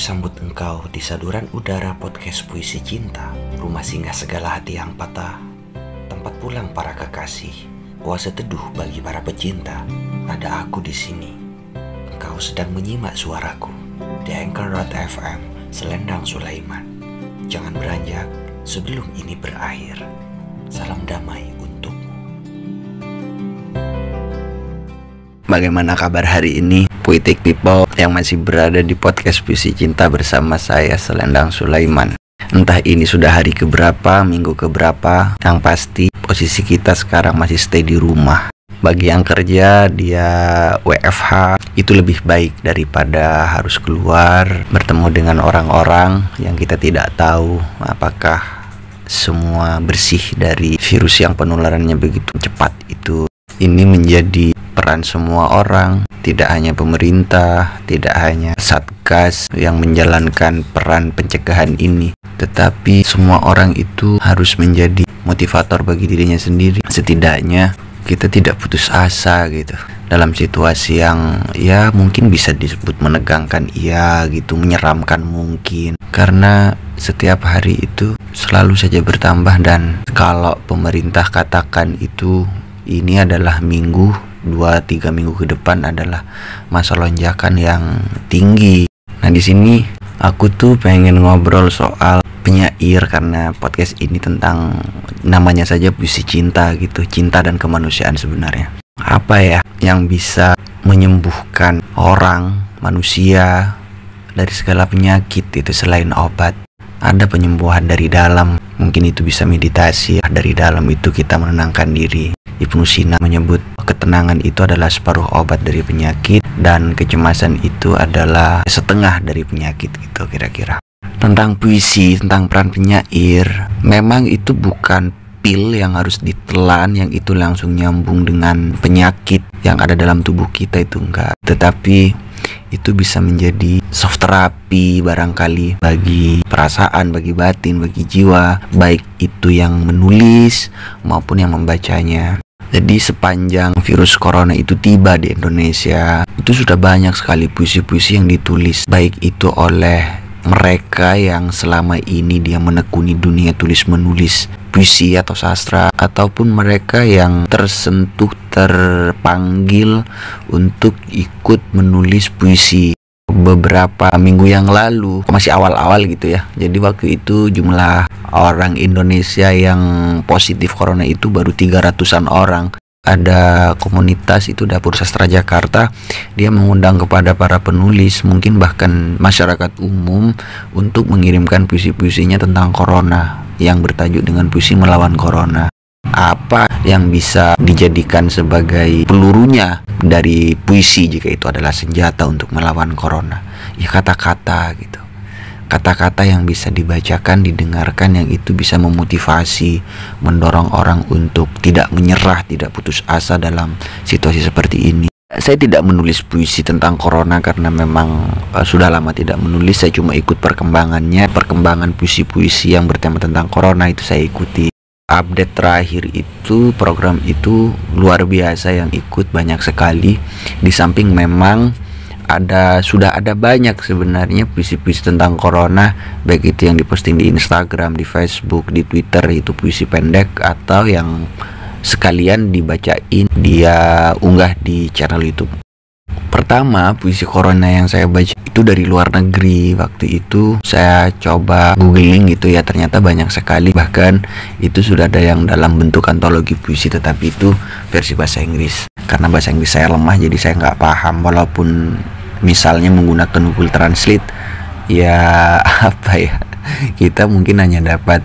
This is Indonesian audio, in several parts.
Sambut engkau di saduran udara podcast puisi cinta Rumah singgah segala hati yang patah Tempat pulang para kekasih Oase teduh bagi para pecinta. Ada aku di sini. Engkau sedang menyimak suaraku Di Anchor.fm Selendang Sulaiman. Jangan beranjak sebelum ini berakhir. Salam damai untukmu. Bagaimana kabar hari ini? Poetic People yang masih berada di podcast Puisi Cinta bersama saya Selendang Sulaiman. Entah ini sudah hari keberapa, minggu keberapa, yang pasti posisi kita sekarang masih stay di rumah. Bagi yang kerja, dia WFH, itu lebih baik daripada harus keluar, bertemu dengan orang-orang yang kita tidak tahu apakah semua bersih dari virus yang penularannya begitu cepat itu. Ini menjadi peran semua orang, tidak hanya pemerintah, tidak hanya satgas yang menjalankan peran pencegahan ini, tetapi semua orang itu harus menjadi motivator bagi dirinya sendiri. Setidaknya kita tidak putus asa gitu dalam situasi yang ya mungkin bisa disebut menegangkan iya gitu menyeramkan mungkin karena setiap hari itu selalu saja bertambah dan kalau pemerintah katakan itu ini adalah minggu 2-3 minggu ke depan adalah masa lonjakan yang tinggi. Nah di sini aku tuh pengen ngobrol soal penyair karena podcast ini tentang namanya saja puisi cinta gitu, cinta dan kemanusiaan sebenarnya. Apa ya yang bisa menyembuhkan orang, manusia dari segala penyakit itu selain obat? Ada penyembuhan dari dalam, mungkin itu bisa meditasi dari dalam itu kita menenangkan diri. Ibnu Sina menyebut ketenangan itu adalah separuh obat dari penyakit dan kecemasan itu adalah setengah dari penyakit gitu kira-kira. Tentang puisi, tentang peran penyair, memang itu bukan pil yang harus ditelan yang itu langsung nyambung dengan penyakit yang ada dalam tubuh kita itu enggak. Tetapi itu bisa menjadi soft terapi barangkali bagi perasaan, bagi batin, bagi jiwa, baik itu yang menulis maupun yang membacanya. Jadi sepanjang virus corona itu tiba di Indonesia, itu sudah banyak sekali puisi-puisi yang ditulis, baik itu oleh mereka yang selama ini dia menekuni dunia tulis menulis puisi atau sastra ataupun mereka yang tersentuh terpanggil untuk ikut menulis puisi beberapa minggu yang lalu masih awal-awal gitu ya. Jadi waktu itu jumlah orang Indonesia yang positif corona itu baru 300an orang. Ada komunitas itu dapur sastra Jakarta dia mengundang kepada para penulis mungkin bahkan masyarakat umum untuk mengirimkan puisi-puisinya tentang corona yang bertajuk dengan puisi melawan corona apa yang bisa dijadikan sebagai pelurunya dari puisi jika itu adalah senjata untuk melawan corona? Ya kata-kata gitu. Kata-kata yang bisa dibacakan didengarkan yang itu bisa memotivasi mendorong orang untuk tidak menyerah tidak putus asa dalam situasi seperti ini. Saya tidak menulis puisi tentang corona karena memang uh, sudah lama tidak menulis. Saya cuma ikut perkembangannya. Perkembangan puisi-puisi yang bertema tentang corona itu saya ikuti update terakhir itu program itu luar biasa yang ikut banyak sekali di samping memang ada sudah ada banyak sebenarnya puisi-puisi tentang corona baik itu yang diposting di Instagram, di Facebook, di Twitter itu puisi pendek atau yang sekalian dibacain dia unggah di channel YouTube. Pertama, puisi corona yang saya baca itu dari luar negeri. Waktu itu saya coba googling gitu ya, ternyata banyak sekali. Bahkan itu sudah ada yang dalam bentuk antologi puisi, tetapi itu versi bahasa Inggris. Karena bahasa Inggris saya lemah, jadi saya nggak paham. Walaupun misalnya menggunakan Google Translate, ya apa ya, kita mungkin hanya dapat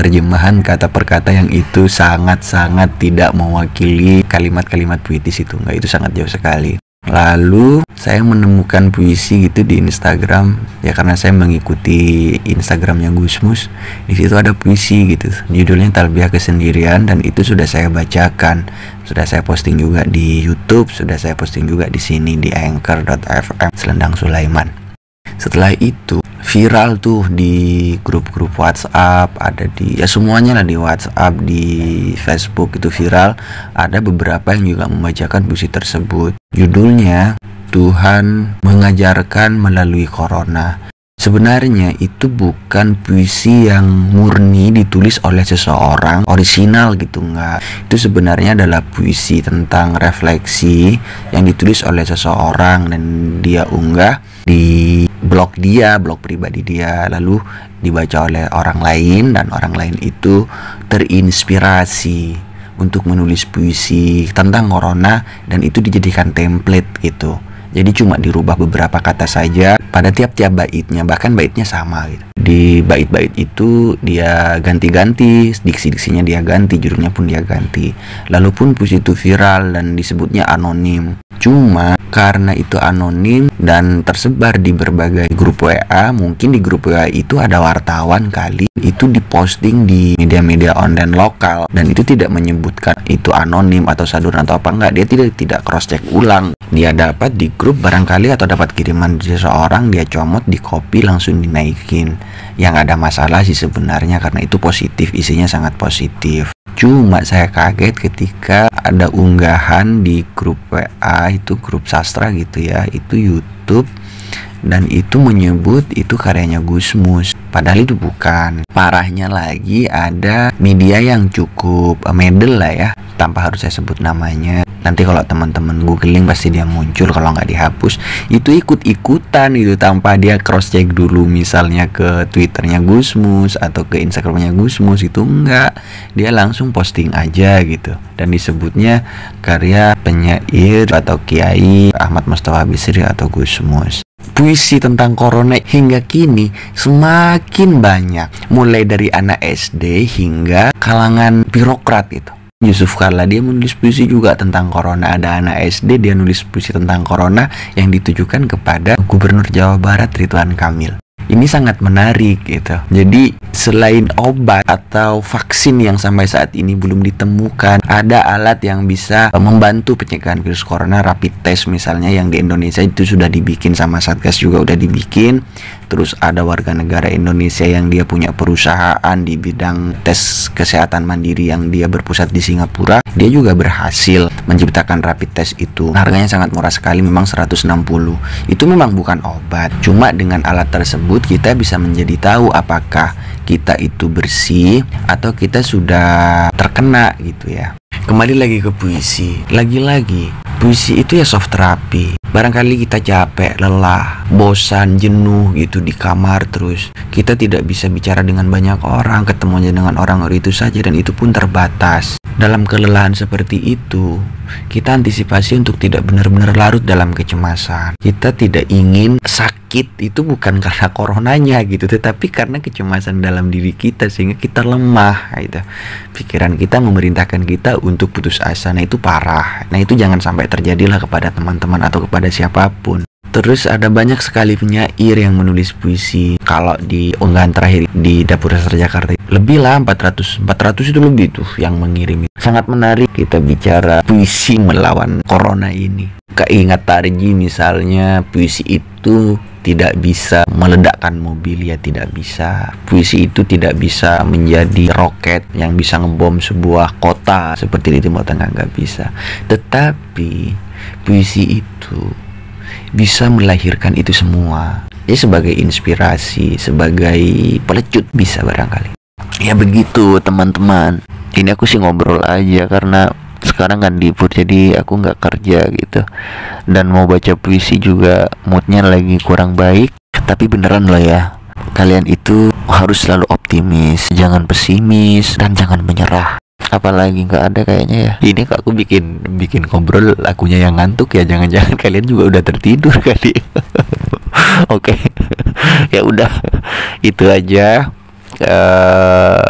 terjemahan kata per kata yang itu sangat-sangat tidak mewakili kalimat-kalimat puitis itu enggak itu sangat jauh sekali Lalu saya menemukan puisi gitu di Instagram ya karena saya mengikuti Instagramnya Gusmus di situ ada puisi gitu judulnya Talbiah Kesendirian dan itu sudah saya bacakan sudah saya posting juga di YouTube sudah saya posting juga di sini di anchor.fm Selendang Sulaiman setelah itu viral tuh di grup-grup WhatsApp, ada di ya semuanya lah di WhatsApp, di Facebook itu viral. Ada beberapa yang juga membacakan puisi tersebut. Judulnya Tuhan mengajarkan melalui corona. Sebenarnya itu bukan puisi yang murni ditulis oleh seseorang original gitu nggak Itu sebenarnya adalah puisi tentang refleksi yang ditulis oleh seseorang dan dia unggah di blog dia, blog pribadi dia lalu dibaca oleh orang lain dan orang lain itu terinspirasi untuk menulis puisi tentang corona dan itu dijadikan template gitu. Jadi cuma dirubah beberapa kata saja pada tiap-tiap baitnya, bahkan baitnya sama gitu. Di bait-bait itu dia ganti-ganti, diksi-diksinya dia ganti, judulnya pun dia ganti. Lalu pun puisi itu viral dan disebutnya anonim. Cuma karena itu anonim dan tersebar di berbagai grup WA, mungkin di grup WA itu ada wartawan kali itu diposting di media-media online lokal. Dan itu tidak menyebutkan itu anonim atau saduran atau apa enggak dia tidak tidak cross check ulang. Dia dapat di grup barangkali atau dapat kiriman dari seseorang dia comot di copy langsung dinaikin. Yang ada masalah sih sebenarnya karena itu positif isinya sangat positif cuma saya kaget ketika ada unggahan di grup WA itu grup sastra gitu ya itu YouTube. Dan itu menyebut itu karyanya Gusmus padahal itu bukan. Parahnya lagi ada media yang cukup uh, medel lah ya tanpa harus saya sebut namanya nanti kalau teman-teman googling pasti dia muncul kalau nggak dihapus. Itu ikut-ikutan itu tanpa dia cross check dulu misalnya ke twitternya Gusmus atau ke instagramnya Gusmus itu enggak dia langsung posting aja gitu. Dan disebutnya karya penyair atau kiai Ahmad Mustafa Bisri atau Gusmus. Puisi tentang corona hingga kini semakin banyak. Mulai dari anak SD hingga kalangan birokrat itu Yusuf Kalla dia menulis puisi juga tentang corona. Ada anak SD dia nulis puisi tentang corona yang ditujukan kepada Gubernur Jawa Barat Ridwan Kamil ini sangat menarik gitu. Jadi selain obat atau vaksin yang sampai saat ini belum ditemukan, ada alat yang bisa membantu pencegahan virus corona rapid test misalnya yang di Indonesia itu sudah dibikin sama Satgas juga udah dibikin. Terus ada warga negara Indonesia yang dia punya perusahaan di bidang tes kesehatan mandiri yang dia berpusat di Singapura, dia juga berhasil menciptakan rapid test itu. Harganya sangat murah sekali, memang 160. Itu memang bukan obat, cuma dengan alat tersebut kita bisa menjadi tahu apakah kita itu bersih atau kita sudah terkena gitu ya. Kembali lagi ke puisi. Lagi-lagi, puisi itu ya soft therapy. Barangkali kita capek, lelah, bosan, jenuh gitu di kamar terus. Kita tidak bisa bicara dengan banyak orang, ketemunya dengan orang itu saja dan itu pun terbatas. Dalam kelelahan seperti itu, kita antisipasi untuk tidak benar-benar larut dalam kecemasan. Kita tidak ingin sakit itu bukan karena coronanya gitu, tetapi karena kecemasan dalam diri kita sehingga kita lemah gitu. Pikiran kita memerintahkan kita untuk putus asa. Nah, itu parah. Nah, itu jangan sampai terjadilah kepada teman-teman atau kepada siapa pun. Terus ada banyak sekali penyair yang menulis puisi. Kalau di unggahan terakhir di Dapur Sastra Jakarta lebih lah 400 400 itu lebih tuh yang mengirim. Sangat menarik kita bicara puisi melawan corona ini. Keingat Tarji misalnya puisi itu tidak bisa meledakkan mobil ya tidak bisa. Puisi itu tidak bisa menjadi roket yang bisa ngebom sebuah kota seperti di Timur Tengah nggak bisa. Tetapi puisi itu bisa melahirkan itu semua. Ya sebagai inspirasi, sebagai pelecut bisa barangkali. Ya begitu teman-teman. Ini aku sih ngobrol aja karena sekarang kan libur jadi aku nggak kerja gitu. Dan mau baca puisi juga moodnya lagi kurang baik. Tapi beneran loh ya kalian itu harus selalu optimis jangan pesimis dan jangan menyerah. Apalagi nggak ada kayaknya ya. Ini kok aku bikin bikin ngobrol akunya yang ngantuk ya. Jangan-jangan kalian juga udah tertidur kali. Oke ya udah itu aja uh,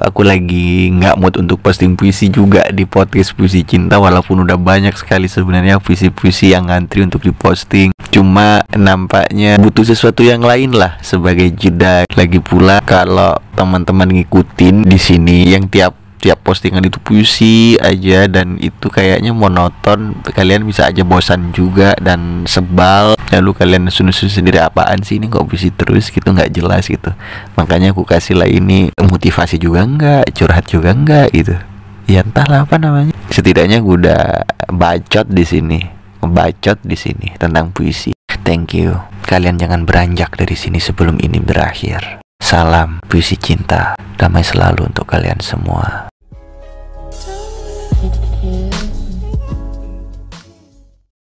aku lagi nggak mood untuk posting puisi juga di podcast puisi cinta walaupun udah banyak sekali sebenarnya puisi-puisi yang ngantri untuk diposting. Cuma nampaknya butuh sesuatu yang lain lah sebagai jeda. Lagi pula kalau teman-teman ngikutin di sini yang tiap tiap postingan itu puisi aja dan itu kayaknya monoton kalian bisa aja bosan juga dan sebal lalu kalian sun-sun sendiri apaan sih ini kok puisi terus gitu nggak jelas gitu makanya aku kasih lah ini motivasi juga enggak curhat juga enggak gitu ya entahlah apa namanya setidaknya gue udah bacot di sini ngebacot di sini tentang puisi. Thank you. Kalian jangan beranjak dari sini sebelum ini berakhir. Salam puisi cinta, damai selalu untuk kalian semua.